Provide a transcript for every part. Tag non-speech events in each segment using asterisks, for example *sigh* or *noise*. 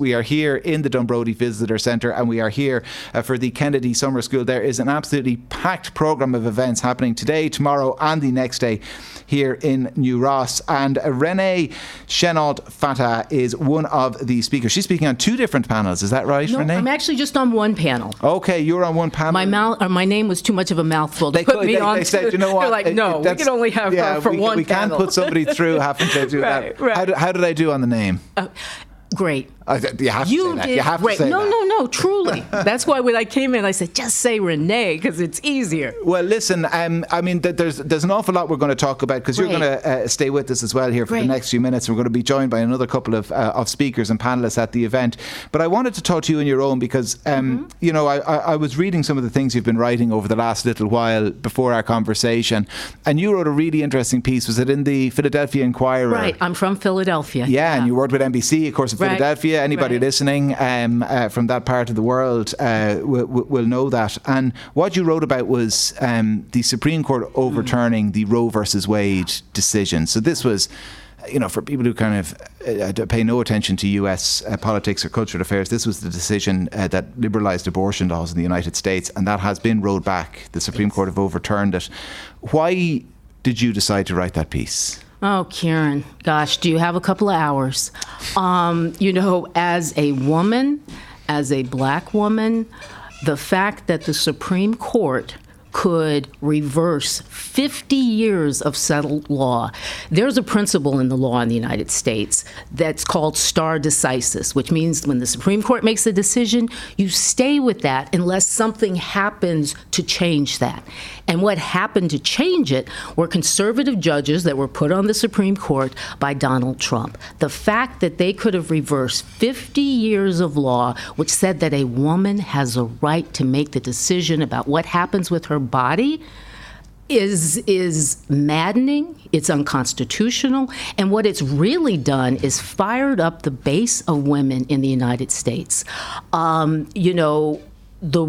We are here in the Dunbrody Visitor Centre and we are here uh, for the Kennedy Summer School. There is an absolutely packed programme of events happening today, tomorrow, and the next day here in New Ross. And uh, Renee Chenault Fattah is one of the speakers. She's speaking on two different panels, is that right, No, Renee? I'm actually just on one panel. okay, you're on one panel. My mouth, or my name was too much of a mouthful to They, put could- me they, on. they said, you know what? They're *laughs* like, no, we can only have yeah, her for we, one We panel. can't put somebody through *laughs* having to do Right, that. right. How, did, how did I do on the name? Great. Uh, you have to You say that. You have great. to say no, that. no, no, truly. *laughs* That's why when I came in, I said, just say Renee because it's easier. Well, listen. Um, I mean, th- there's there's an awful lot we're going to talk about because you're going to uh, stay with us as well here for the next few minutes. We're going to be joined by another couple of uh, of speakers and panelists at the event. But I wanted to talk to you on your own because um, Mm-hmm. you know I, I, I was reading some of the things you've been writing over the last little while before our conversation, and you wrote a really interesting piece. Was it in the Philadelphia Inquirer? Right. I'm from Philadelphia. Yeah, and you worked with NBC, of course, in Right. Philadelphia. Anybody Right. listening um, uh, from that part of the world uh, will, will know that. And what you wrote about was um, the Supreme Court overturning the Roe versus Wade decision. So this was. You know, for people who kind of uh, pay no attention to U.S. Uh, politics or cultural affairs, this was the decision uh, that liberalised abortion laws in the United States, and that has been rolled back. The Supreme Court have overturned it. Why did you decide to write that piece? Oh, Kieran, gosh, do you have a couple of hours? Um, you know, as a woman, as a black woman, the fact that the Supreme Court could reverse 50 years of settled law. There's a principle in the law in the United States that's called stare decisis, which means when the Supreme Court makes a decision, you stay with that unless something happens to change that. And what happened to change it were conservative judges that were put on the Supreme Court by Donald Trump. The fact that they could have reversed 50 years of law, which said that a woman has a right to make the decision about what happens with her body, is is maddening. It's unconstitutional, and what it's really done is fired up the base of women in the United States. Um, you know. The,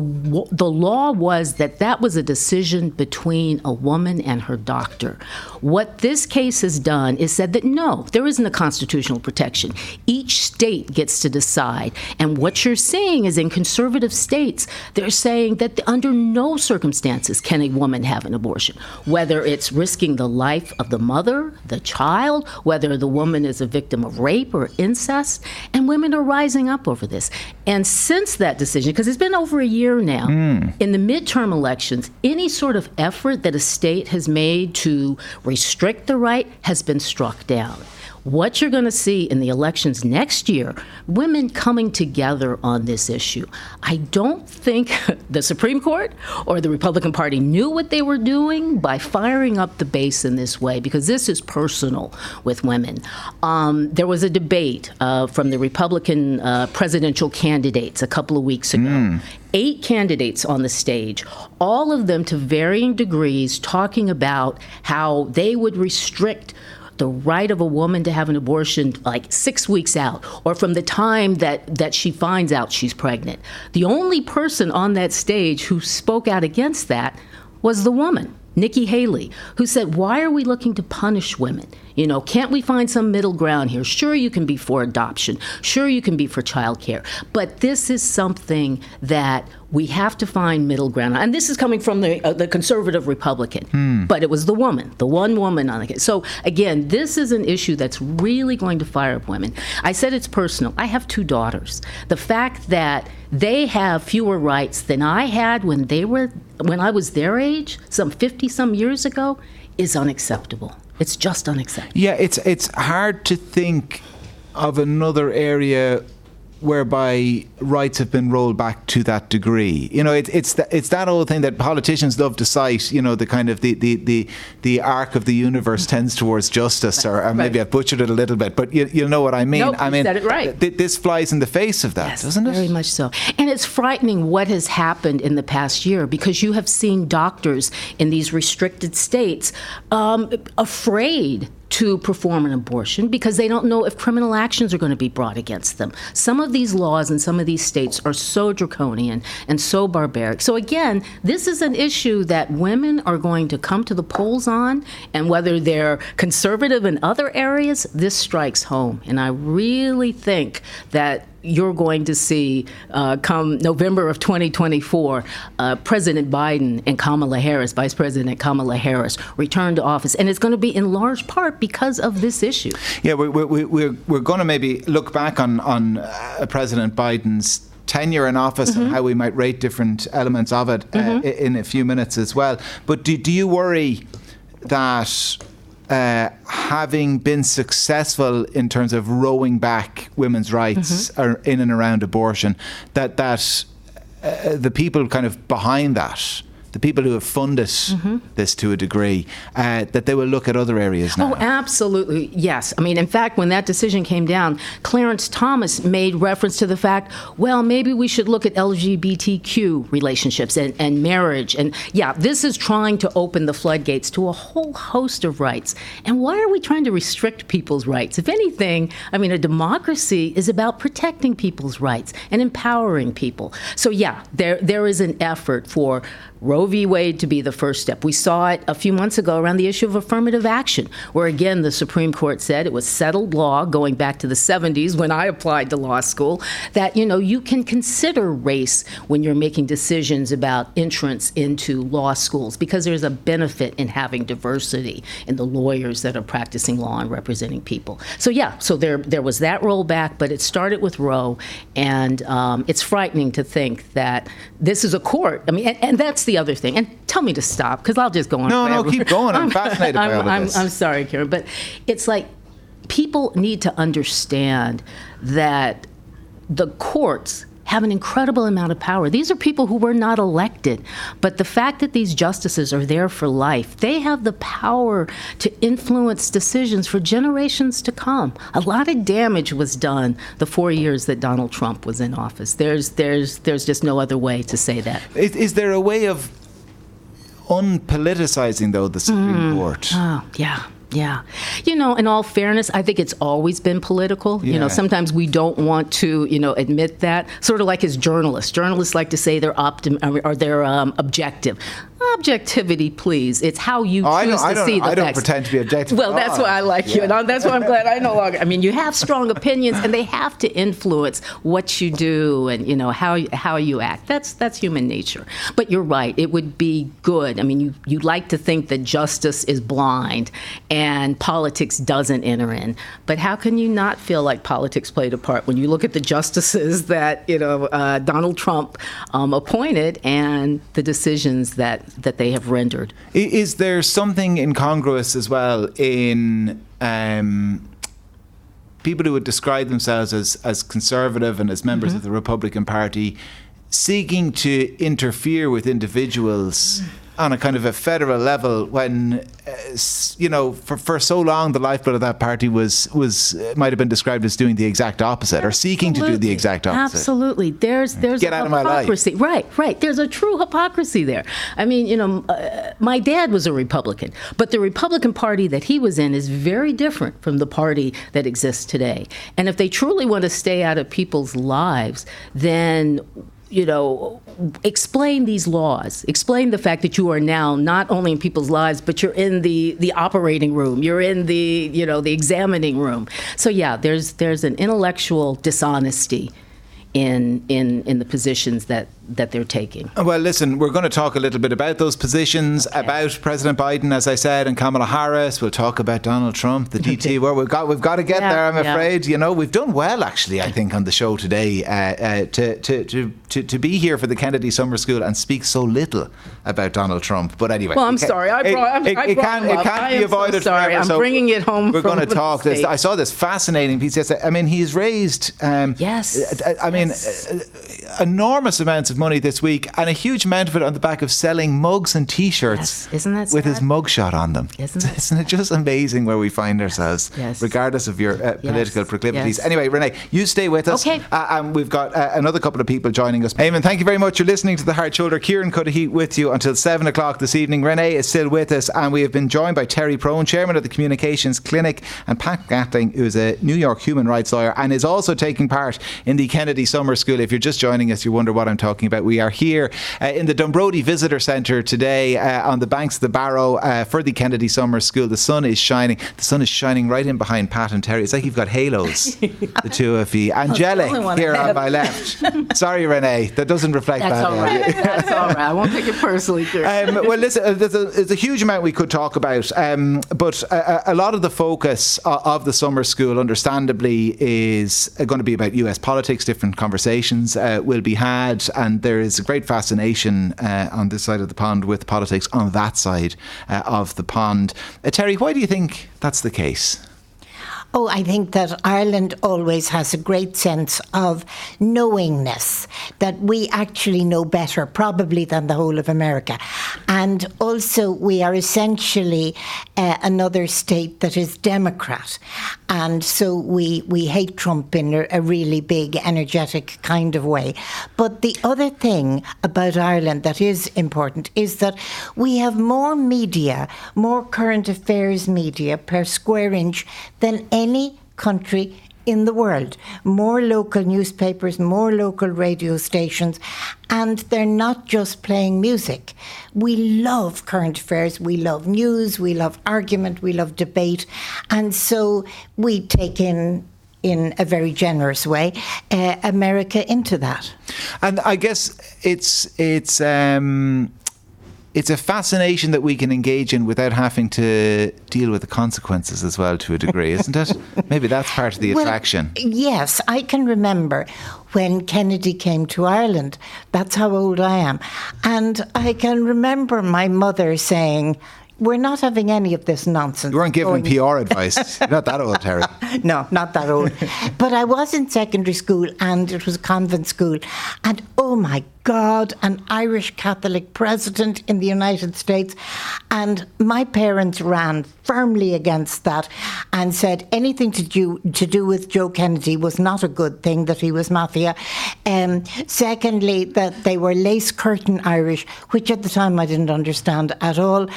the law was that that was a decision between a woman and her doctor. What this case has done is said that no, there isn't a constitutional protection. Each state gets to decide. And what you're seeing is in conservative states, they're saying that under no circumstances can a woman have an abortion, whether it's risking the life of the mother, the child, whether the woman is a victim of rape or incest. And women are rising up over this. And since that decision, because it's been over a year now, hmm. in the midterm elections, any sort of effort that a state has made to restrict the right has been struck down. What you're going to see in the elections next year, women coming together on this issue. I don't think *laughs* the Supreme Court or the Republican Party knew what they were doing by firing up the base in this way because this is personal with women. Um, there was a debate uh, from the Republican uh, presidential candidates a couple of weeks ago. Eight candidates on the stage, all of them to varying degrees, talking about how they would restrict the right of a woman to have an abortion like six weeks out or from the time that, that she finds out she's pregnant. The only person on that stage who spoke out against that was the woman. Nikki Haley, who said, Why are we looking to punish women? You know, can't we find some middle ground here? Sure, you can be for adoption. Sure, you can be for childcare. But this is something that we have to find middle ground. And this is coming from the, uh, the conservative Republican. But it was the woman, the one woman on the case. So, again, this is an issue that's really going to fire up women. I said it's personal. I have two daughters. The fact that they have fewer rights than I had when they were when I was their age, some 50 some years ago, is unacceptable. It's just unacceptable. Yeah, it's it's hard to think of another area whereby rights have been rolled back to that degree. You know, it, it's th- it's that old thing that politicians love to cite. You know, the kind of the the the, the arc of the universe tends towards justice, or, or maybe Right. I've butchered it a little bit, but you, you know what I mean. Nope, I mean, said it right. th- this flies in the face of that, Yes, doesn't it? Very much so. And it's frightening what has happened in the past year because you have seen doctors in these restricted states um, afraid to perform an abortion because they don't know if criminal actions are going to be brought against them. Some of these laws in some of these states are so draconian and so barbaric. So, again, this is an issue that women are going to come to the polls on, and whether they're conservative in other areas, this strikes home. And I really think that you're going to see uh, come November of 2024, uh, President Biden and Kamala Harris, Vice President Kamala Harris, return to office. And it's going to be in large part because of this issue. Yeah, we're, we're, we're, we're going to maybe look back on, on uh, President Biden's tenure in office mm-hmm. and how we might rate different elements of it uh, mm-hmm. in a few minutes as well. But do, do you worry that uh, having been successful in terms of rowing back women's rights mm-hmm. in and around abortion, that that uh, the people kind of behind that the people who have funded mm-hmm. this to a degree, uh, that they will look at other areas now. Oh, absolutely, yes. I mean, in fact, when that decision came down, Clarence Thomas made reference to the fact, well, maybe we should look at LGBTQ relationships and, and marriage. And yeah, this is trying to open the floodgates to a whole host of rights. And why are we trying to restrict people's rights? If anything, I mean, a democracy is about protecting people's rights and empowering people. So yeah, there there is an effort for Roe v. Wade to be the first step. We saw it a few months ago around the issue of affirmative action, where again the Supreme Court said it was settled law going back to the 70s when I applied to law school that you know you can consider race when you're making decisions about entrance into law schools because there's a benefit in having diversity in the lawyers that are practicing law and representing people. So yeah, so there there was that rollback, but it started with Roe, and um, it's frightening to think that this is a court. I mean, and, and that's the the other thing, and tell me to stop because I'll just go on. No, forever. no, keep going. *laughs* I'm fascinated by I'm, all of I'm, this. I'm sorry, Karen, but it's like people need to understand that the courts have an incredible amount of power. These are people who were not elected, but the fact that these justices are there for life, they have the power to influence decisions for generations to come. A lot of damage was done the four years that Donald Trump was in office. There's, there's, there's just no other way to say that. Is, is there a way of unpoliticizing, though, the Supreme mm. Court? Oh, yeah. Yeah. You know, in all fairness, I think it's always been political. Yeah. You know, sometimes we don't want to, you know, admit that. Sort of like as journalists. Journalists like to say they're optim- or they're um, objective objectivity, please. It's how you oh, choose to see the I facts. Don't pretend to be objective. Well, that's why I like yeah. you, and that's why I'm glad I no longer. I mean, you have strong *laughs* opinions, and they have to influence what you do and you know how how you act. That's that's human nature. But you're right. It would be good. I mean, you you like to think that justice is blind and politics doesn't enter in. But how can you not feel like politics played a part when you look at the justices *laughs* that you know uh, Donald Trump um, appointed and the decisions that that they have rendered. Is there something incongruous as well in um, people who would describe themselves as, as conservative and as members mm-hmm. of the Republican Party seeking to interfere with individuals? On a kind of a federal level when uh, you know for, for so long the lifeblood of that party was was might have been described as doing the exact opposite or seeking to do the exact opposite. Absolutely. There's there's Get a hypocrisy of my life. right right. There's a true hypocrisy there. I mean you know uh, my dad was a republican but the republican party that he was in is very different from the party that exists today. And if they truly want to stay out of people's lives then you know, explain these laws. Explain the fact that you are now not only in people's lives, but you're in the the operating room. You're in the you know the examining room. So yeah, there's there's an intellectual dishonesty in in in the positions that that they're taking. Well, listen, we're going to talk a little bit about those positions, okay. about President Biden, as I said, and Kamala Harris. We'll talk about Donald Trump, the *laughs* DT. Well, we've got we've got to get yeah, there. I'm yeah. afraid. You know, we've done well actually. I think on the show today uh, uh, to, to, to to to be here for the Kennedy Summer School and speak so little about Donald Trump. But anyway, well, I'm sorry. I brought. It, it, it can it can't be avoided. So sorry, forever, I'm so bringing it home. We're going to talk this. I saw this fascinating piece. I mean, he's raised. Um, yes. I mean, yes. enormous amounts of money this week, and a huge amount of it on the back of selling mugs and T-shirts. Yes. Isn't that with his mugshot on them? Isn't it? *laughs* Isn't it just amazing where we find ourselves, Yes. regardless of your uh, political Yes. proclivities? Anyway, Renee, you stay with us. Okay. Uh, and we've got uh, another couple of people joining us. Eamon, thank you very much. You're listening to the Hard Shoulder. Kieran Cuddihy with you until seven o'clock this evening. Renee is still with us, and we have been joined by Terry Prone, chairman of the Communications Clinic, and Pat Gatling, who is a New York human rights lawyer and is also taking part in the Kennedy Summer School. If you're just joining us, you wonder what I'm talking about. We are here uh, in the Dunbrody Visitor Centre today uh, on the banks of the Barrow uh, for the Kennedy Summer School. The sun is shining. The sun is shining right in behind Pat and Terry. It's like you've got halos, the two of you. *laughs* Angelic here on my left. *laughs* Sorry, Renee, that doesn't reflect That's that. all right. That's all right. I won't take it personally, Um, well, listen, uh, there's a, there's a huge amount we could talk about, um, but a, a lot of the focus o- of the summer school, understandably, is going to be about US politics. Different conversations uh, will be had, and there is a great fascination uh, on this side of the pond with politics on that side uh, of the pond. Uh, Terry, why do you think that's the case? Oh, I think that Ireland always has a great sense of knowingness, that we actually know better, probably, than the whole of America. And also, we are essentially uh, another state that is Democrat. And so we, we hate Trump in a, really big, energetic kind of way. But the other thing about Ireland that is important is that we have more media, more current affairs media per square inch than any country in the world. More local newspapers, more local radio stations, and they're not just playing music. We love current affairs, we love news, we love argument, we love debate, and so we take in. In a very generous way, uh, America into that. And I guess it's it's um, it's a fascination that we can engage in without having to deal with the consequences as well to a degree, isn't it? *laughs* Maybe that's part of the Well, attraction. yes, I can remember when Kennedy came to Ireland. That's how old I am. And I can remember my mother saying, We're not having any of this nonsense. You weren't giving PR *laughs* advice. You're not that old, Terry. no, not that old. *laughs* but I was in secondary school and it was a convent school. And oh my God, an Irish Catholic president in the United States. And my parents ran firmly against that and said anything to do, to do with Joe Kennedy was not a good thing, that he was mafia. Um, secondly, that they were lace curtain Irish, which at the time I didn't understand at all.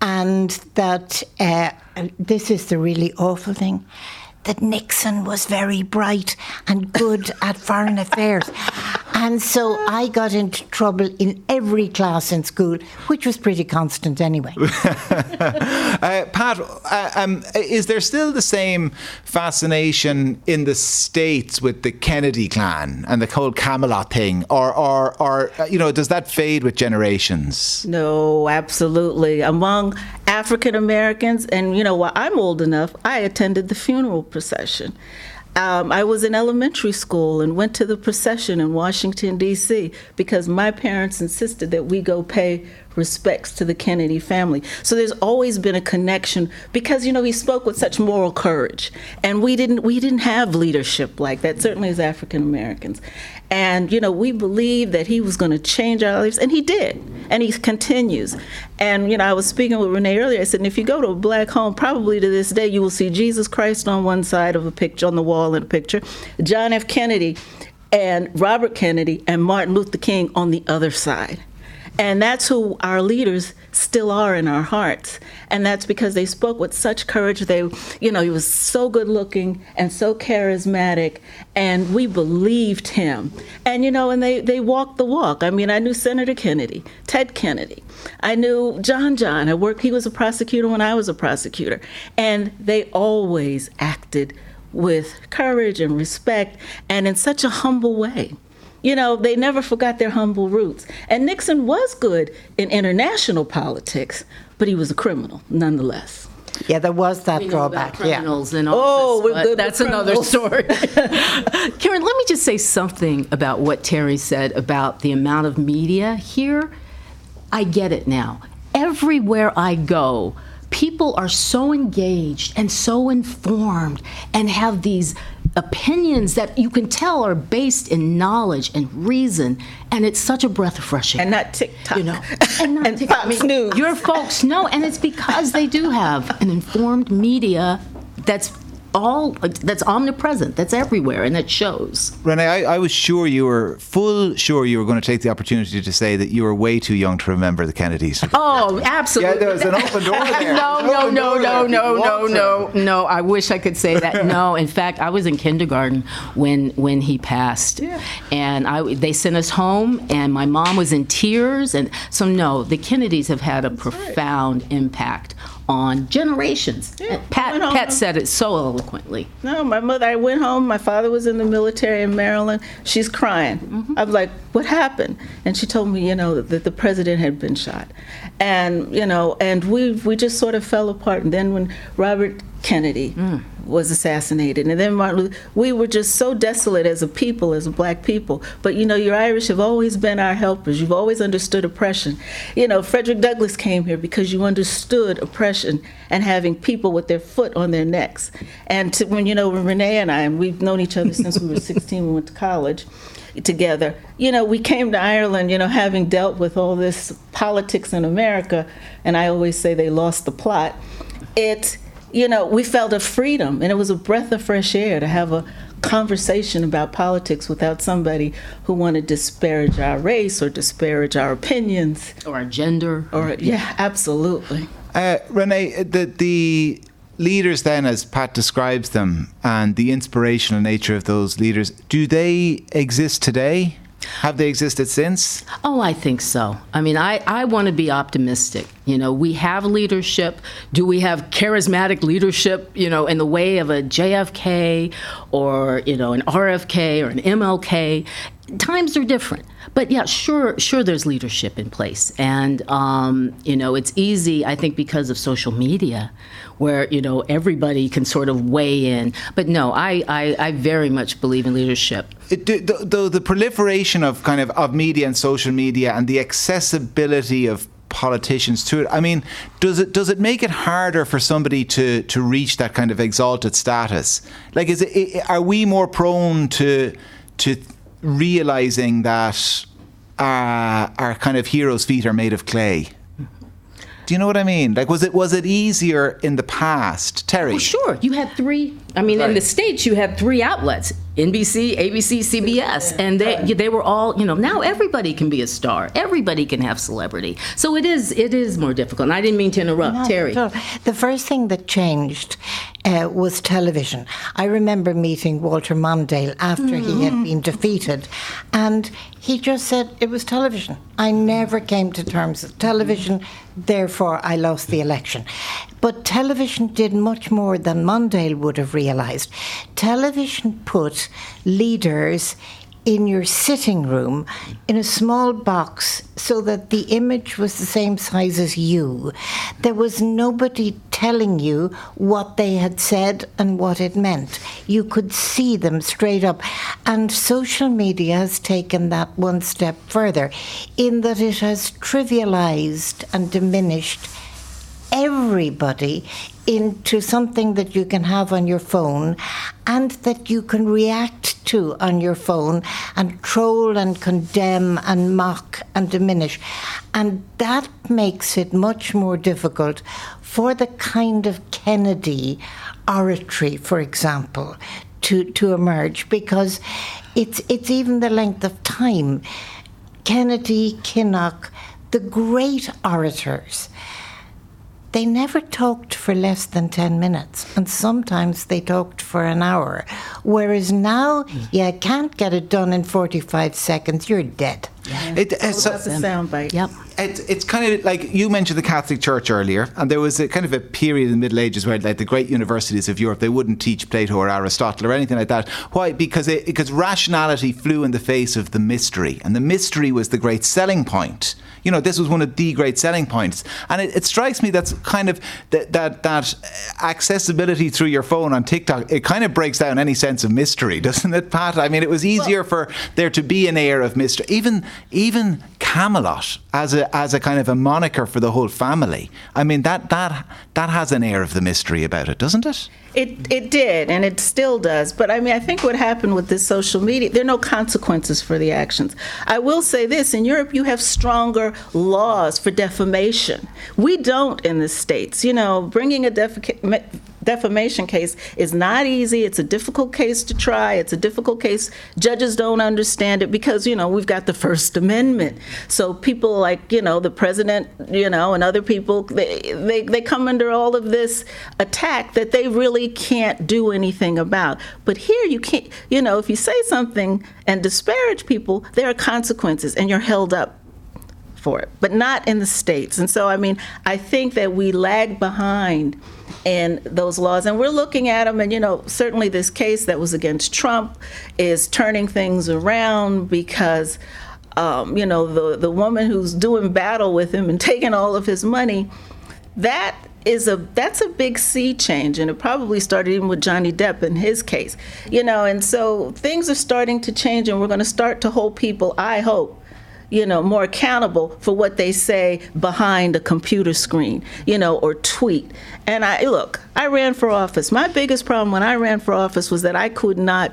And that uh, this is the really awful thing that Nixon was very bright and good at foreign affairs. And so I got into trouble in every class in school, which was pretty constant anyway. *laughs* Uh, Pat, uh, um, is there still the same fascination in the States with the Kennedy clan and the whole Camelot thing? Or, or, or uh, you know, does that fade with generations? No, absolutely. Among African Americans, and you know, while I'm old enough, I attended the funeral procession. Um, I was in elementary school and went to the procession in Washington, D.C., because my parents insisted that we go pay respects to the Kennedy family. So there's always been a connection because you know he spoke with such moral courage, and we didn't we didn't have leadership like that. Certainly as African Americans, and you know we believed that he was going to change our lives, and he did, and he continues. And you know I was speaking with Renee earlier. I said, and if you go to a black home, probably to this day you will see Jesus Christ on one side of a picture on the wall in a picture, John F. Kennedy. And Robert Kennedy and Martin Luther King on the other side. And that's who our leaders still are in our hearts. And that's because they spoke with such courage. They, you know, he was so good looking and so charismatic, and we believed him. And, you know, and they, they walked the walk. I mean, I knew Senator Kennedy, Ted Kennedy. I knew John John. I worked, he was a prosecutor when I was a prosecutor. And they always acted with courage and respect and in such a humble way. You know, they never forgot their humble roots. And Nixon was good in international politics, but he was a criminal nonetheless. Yeah, there was that We know about drawback. Yeah. criminals in Oh, office, we're good with that's another story. *laughs* Karen, let me just say something about what Terry said about the amount of media here. I get it now. Everywhere I go, people are so engaged and so informed and have these opinions that you can tell are based in knowledge and reason, and it's such a breath of fresh air. And not TikTok. You know, *laughs* and not And TikTok. Fox News. Your folks know, and it's because they do have an informed media that's all that's omnipresent, that's everywhere, and that shows. Renee, I, I was sure you were full sure you were going to take the opportunity to say that you were way too young to remember the Kennedys. *laughs* Oh, absolutely. Yeah, there was an open door there. *laughs* no, no, no, no, no, no, no, no. I wish I could say that. No, in fact, I was in kindergarten when when he passed, and I they sent us home, and my mom was in tears, and so no, the Kennedys have had a profound impact on generations. Yeah, Pat. Pat said it so eloquently. No, my mother, I went home. My father was in the military in Maryland. She's crying. Mm-hmm. I'm like, what happened? And she told me, you know, that the president had been shot. And, you know, and we, we just sort of fell apart. And then when Robert Kennedy Mm. Was assassinated, and then Martin Luther, we were just so desolate as a people, as black people. But, you know, your Irish have always been our helpers. You've always understood oppression. You know, Frederick Douglass came here because you understood oppression and having people with their foot on their necks. And to, when, you know, when Renee and I, and we've known each other since we were *laughs* 16, we went to college together. You know, we came to Ireland, you know, having dealt with all this politics in America, and I always say they lost the plot. It, you know, we felt a freedom, and it was a breath of fresh air to have a conversation about politics without somebody who wanted to disparage our race or disparage our opinions. Or our gender. Or yeah, absolutely. Uh, Renee, the the leaders then, as Pat describes them, and the inspirational nature of those leaders, do they exist today? Have they existed since? Oh, I think so. I mean, I, I want to be optimistic. You know, we have leadership. Do we have charismatic leadership, you know, in the way of a JFK or, you know, an RFK or an MLK? Times are different. But yeah, sure, sure there's leadership in place. And, um, you know, it's easy, I think, because of social media where, you know, everybody can sort of weigh in. But no, I, I, I very much believe in leadership. It, the, the, the proliferation of kind of, of media and social media and the accessibility of politicians to it. I mean, does it does it make it harder for somebody to to reach that kind of exalted status? Like, is it are we more prone to to realizing that uh, our kind of heroes' feet are made of clay? Do you know what I mean? Like, was it was it easier in the past, Terry? Well, sure. You had three. I mean, in the states, you had three outlets: NBC, ABC, CBS, and they they were all. You know, now everybody can be a star. Everybody can have celebrity. So it is it is more difficult. And I didn't mean to interrupt, Not Terry. at all. The first thing that changed uh, was television. I remember meeting Walter Mondale after he had been defeated, and he just said it was television. I never came to terms with television, therefore I lost the election. But television did much more than Mondale would have realised. Television put leaders in your sitting room in a small box so that the image was the same size as you. There was nobody telling you what they had said and what it meant. You could see them straight up. And social media has taken that one step further in that it has trivialized and diminished everybody into something that you can have on your phone and that you can react to on your phone and troll and condemn and mock and diminish. And that makes it much more difficult for the kind of Kennedy oratory, for example, to, to emerge because it's, it's even the length of time. Kennedy, Kinnock, the great orators they never talked for less than 10 minutes, and sometimes they talked for an hour. Whereas now, you can't get it done in 45 seconds, you're dead. It, uh, so- That's a soundbite. Yep. It's, it's kind of like you mentioned the Catholic Church earlier, and there was a kind of a period in the Middle Ages where, like the great universities of Europe, they wouldn't teach Plato or Aristotle or anything like that. Why? Because it, because rationality flew in the face of the mystery, and the mystery was the great selling point. You know, this was one of the great selling points, and it, it strikes me that's kind of that that that accessibility through your phone on TikTok. It kind of breaks down any sense of mystery, *laughs* doesn't it, Pat? I mean, it was easier for there to be an air of mystery. Even even Camelot as a as a kind of a moniker for the whole family. I mean, that, that, that has an air of the mystery about it, doesn't it? It it did, and it still does. But I mean, I think what happened with this social media, there are no consequences for the actions. I will say this: in Europe, you have stronger laws for defamation. We don't in the states. You know, bringing a defamation defamation case is not easy. It's a difficult case to try. It's a difficult case. Judges don't understand it because, you know, we've got the First Amendment. So people like, you know, the president, you know, and other people, they, they, they come under all of this attack that they really can't do anything about. But here you can't, you know, if you say something and disparage people, there are consequences and you're held up for it, but not in the states. And so, I mean, I think that we lag behind in those laws, and we're looking at them. And you know, certainly this case that was against Trump is turning things around because. Um, you know, the the woman who's doing battle with him and taking all of his money, that is a that's a big sea change and it probably started even with Johnny Depp in his case you know and so things are starting to change and we're going to start to hold people I hope you know, more accountable for what they say behind a computer screen, you know, or tweet. And I look, I ran for office. My biggest problem when I ran for office was that I could not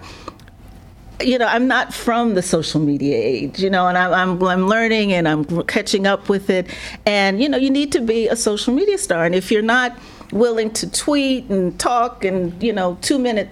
you know, I'm not from the social media age, you know, and I'm, I'm, I'm, learning and I'm catching up with it. And, you know, you need to be a social media star. And if you're not willing to tweet and talk and, you know, two minute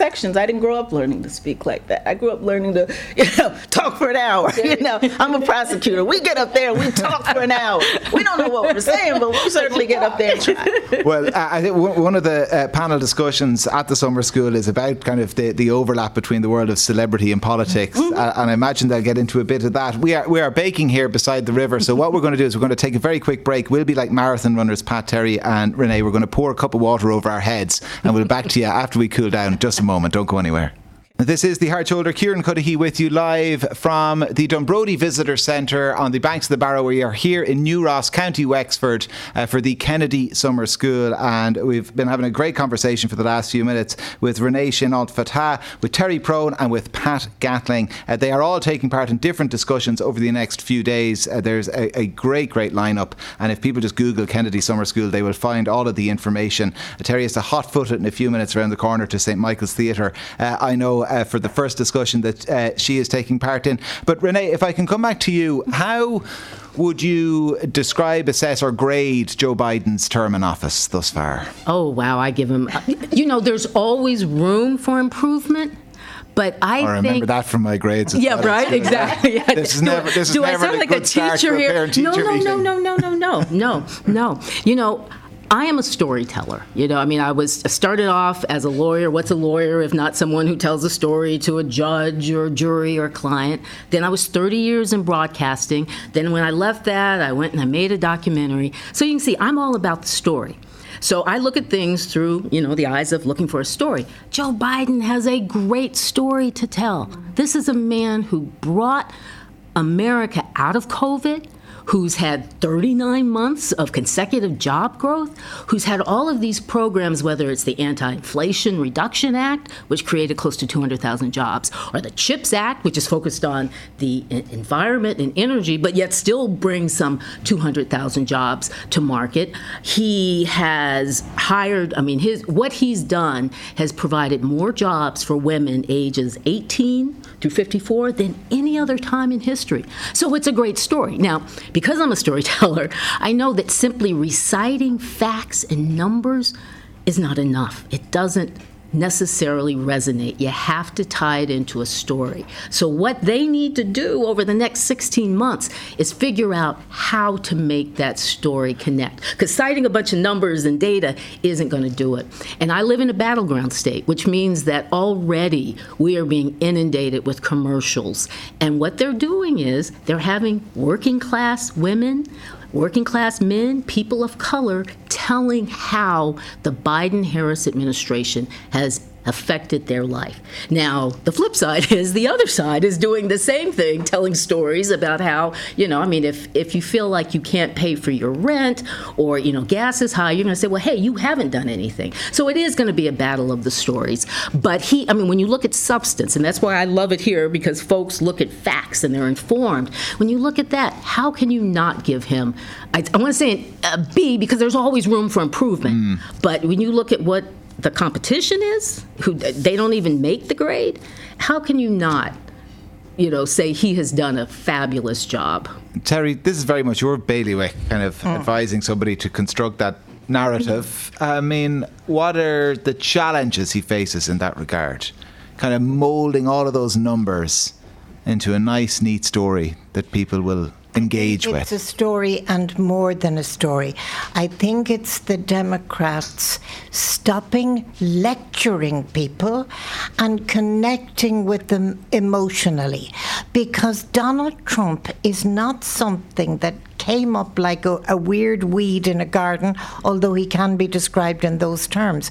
sections. I didn't grow up learning to speak like that. I grew up learning to, *laughs* you know, talk for an hour. *laughs* You know, I'm a prosecutor. We get up there, we talk for an hour. We don't know what we're saying, but we certainly get up there and try. *laughs* Well, I think one of the uh, panel discussions at the summer school is about kind of the, the overlap between the world of celebrity and politics, mm-hmm. and I imagine they'll get into a bit of that. We are we are baking here beside the river, so what we're going to do is we're going to take a very quick break. We'll be like marathon runners, Pat Terry and Renee. We're going to pour a cup of water over our heads, and we'll be back to you after we cool down. Just a moment. Don't go anywhere. This is the Hard Shoulder. Kieran Cuddihy with you live from the Dunbrody Visitor Centre on the banks of the Barrow. We are here in New Ross, County Wexford, uh, for the Kennedy Summer School. And we've been having a great conversation for the last few minutes with Renee Chenault Fattah, with Terry Prone, and with Pat Gatling. Uh, they are all taking part in different discussions over the next few days. Uh, there's a, a, great, great lineup. And if people just Google Kennedy Summer School, they will find all of the information. Uh, Terry is a hot footed in a few minutes around the corner to St. Michael's Theatre. Uh, I know uh, for the first discussion that uh, she is taking part in. But Renee, if I can come back to you, how would you describe, assess, or grade Joe Biden's term in office thus far? Oh, wow. I give him, you know, there's always room for improvement. But I, I remember think, that from my grades. Yeah, right. Exactly. Yeah. This is never. This is Do never I sound like a teacher here? No, no, no, no, no, no, no, no, no. You know, I am a storyteller. You know, I mean, I was started off as a lawyer. What's a lawyer if not someone who tells a story to a judge or a jury or a client? Then I was 30 years in broadcasting. Then when I left that, I went and I made a documentary. So you can see, I'm all about the story. So I look at things through, you know, the eyes of looking for a story. Joe Biden has a great story to tell. This is a man who brought America out of COVID who's had 39 months of consecutive job growth, who's had all of these programs, whether it's the Anti Inflation Reduction Act, which created close to 200,000 jobs, or the CHIPS Act, which is focused on the environment and energy, but yet still brings some 200,000 jobs to market. He has hired, I mean, his what he's done has provided more jobs for women ages 18 to 54 than any other time in history. So it's a great story. Now, because I'm a storyteller, *laughs* I know that simply reciting facts and numbers is not enough. It doesn't necessarily resonate. You have to tie it into a story. So, what they need to do over the next 16 months is figure out how to make that story connect. Because citing a bunch of numbers and data isn't going to do it. And I live in a battleground state, which means that already we are being inundated with commercials. And what they're doing is they're having working class women working class men, people of color, telling how the Biden Harris administration has affected their life. Now, the flip side *laughs* is the other side is doing the same thing, telling stories about how, you know, I mean, if, if you feel like you can't pay for your rent or, you know, gas is high, you're going to say, well, hey, you haven't done anything. So it is going to be a battle of the stories. But he, I mean, when you look at substance, and that's why I love it here because folks look at facts and they're informed. When you look at that, how can you not give him, I, I want to say a B because there's always room for improvement. Mm. But when you look at what the competition is, who they don't even make the grade, how can you not, you know, say he has done a fabulous job? Terry, this is very much your bailiwick, kind of hmm. advising somebody to construct that narrative. Mm-hmm. I mean, what are the challenges he faces in that regard? Kind of molding all of those numbers into a nice, neat story that people will engage It's with. a story and more than a story. I think it's the Democrats stopping lecturing people and connecting with them emotionally. Because Donald Trump is not something that came up like a, a weird weed in a garden, although he can be described in those terms.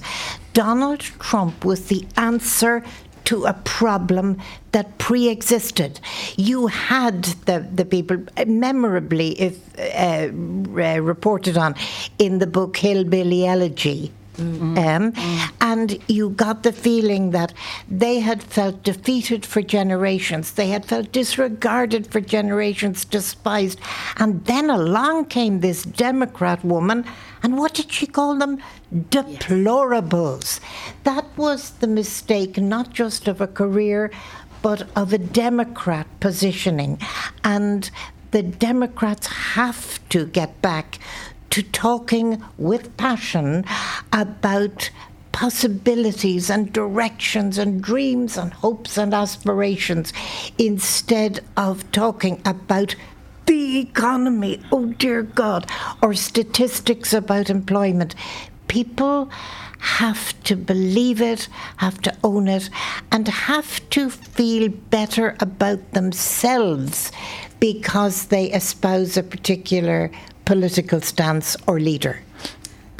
Donald Trump was the answer to a problem that pre-existed. You had the, the people memorably, if uh, re- reported on in the book Hillbilly Elegy. Um, and you got the feeling that they had felt defeated for generations. They had felt disregarded for generations, despised. And then along came this Democrat woman, and what did she call them? Deplorables. That was the mistake, not just of a career, but of a Democrat positioning. And the Democrats have to get back to talking with passion about possibilities and directions and dreams and hopes and aspirations instead of talking about the economy, oh dear God, or statistics about employment. People have to believe it, have to own it, and have to feel better about themselves because they espouse a particular political stance or leader.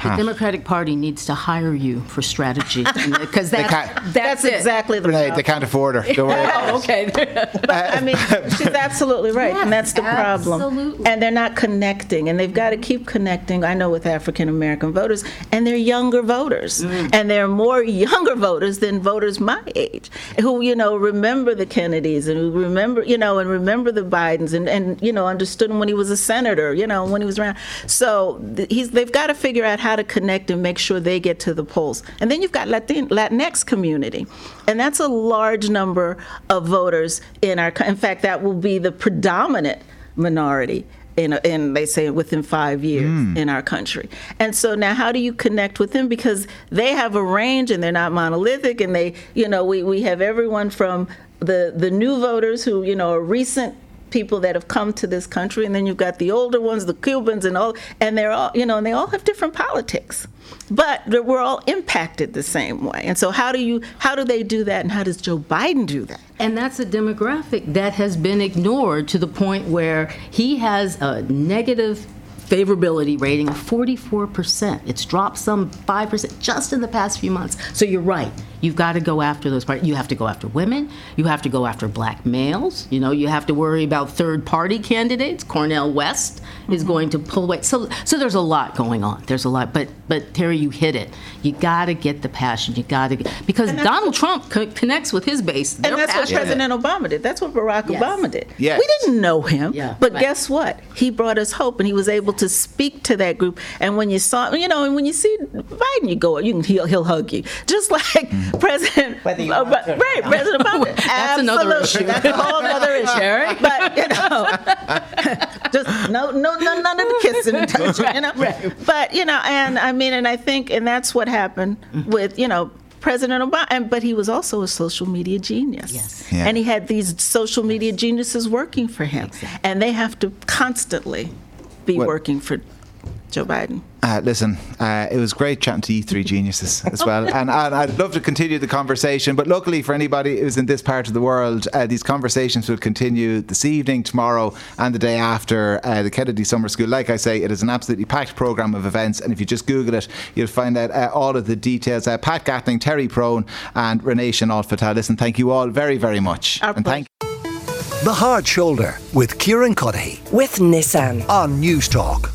The Democratic Party needs to hire you for strategy *laughs* because that's, can't- that's, That's it. exactly the Renee, problem. they can't afford her. Don't worry. *laughs* Oh, okay. But I mean, she's absolutely right, and that's the problem. absolutely. And they're not connecting, and they've got to keep connecting. I know with African American voters, and they're younger voters, Mm. and they're more *laughs* younger voters than voters my age, who you know remember the Kennedys and who remember you know and remember the Bidens and and you know understood him when he was a senator, you know when he was around. So th- he's they've got to figure out how to connect and make sure they get to the polls. And then you've got Latin Latinx community, and that's a large number of voters in our. In fact, that will be the predominant minority. In, a- in they say within five years hmm. in our country, and so now how do you connect with them because they have a range and they're not monolithic, and they you know we, we have everyone from the the new voters who you know are recent people that have come to this country, and then you've got the older ones, the Cubans, and all, and they're all, you know, and they all have different politics, but we're all impacted the same way. And so, how do you, how do they do that, and how does Joe Biden do that? And that's a demographic that has been ignored to the point where he has a negative favorability rating of 44%. It's dropped some 5% just in the past few months. So you're right. You've got to go after those parts. You have to go after women. You have to go after black males. You know, you have to worry about third party candidates. Cornel West is mm-hmm. going to pull away. So so there's a lot going on. There's a lot. But but Terry, you hit it. You got to get the passion. You got to get because Donald Trump co- connects with his base. They're And that's what passionate. President Obama did. That's what Barack Yes. Obama did. Yes. We didn't know him, Yeah, but right. guess what? He brought us hope, and he was able to speak to that group. And when you saw, you know, and when you see Biden, you go, you can he'll, he'll hug you, just *laughs* like mm-hmm. President, Whether you uh, want to or right? President Obama. That's another Absolutely. issue. That's a whole other issue. Sherry? *laughs* But you know, *laughs* just no, no, no, none of the kissing and touching, you know. But you know, and I mean, and I think, and that's what happened with you know. President Obama, and, but he was also a social media genius. Yes. Yeah. And he had these social media geniuses working for him. And they have to constantly be What- working for Joe Biden. Uh, listen, uh, it was great chatting to you three geniuses as well, *laughs* and, and, I'd love to continue the conversation. But luckily for anybody who's in this part of the world, uh, these conversations will continue this evening, tomorrow, and the day after uh, the Kennedy Summer School. Like I say, it is an absolutely packed program of events, and if you just Google it, you'll find out uh, all of the details. Uh, Pat Gatling, Terry Prone, and Renee Chenault Fattah. Listen, thank you all very, very much, Our and thank. The Hard Shoulder with Kieran Cuddihy with Nissan. on News Talk.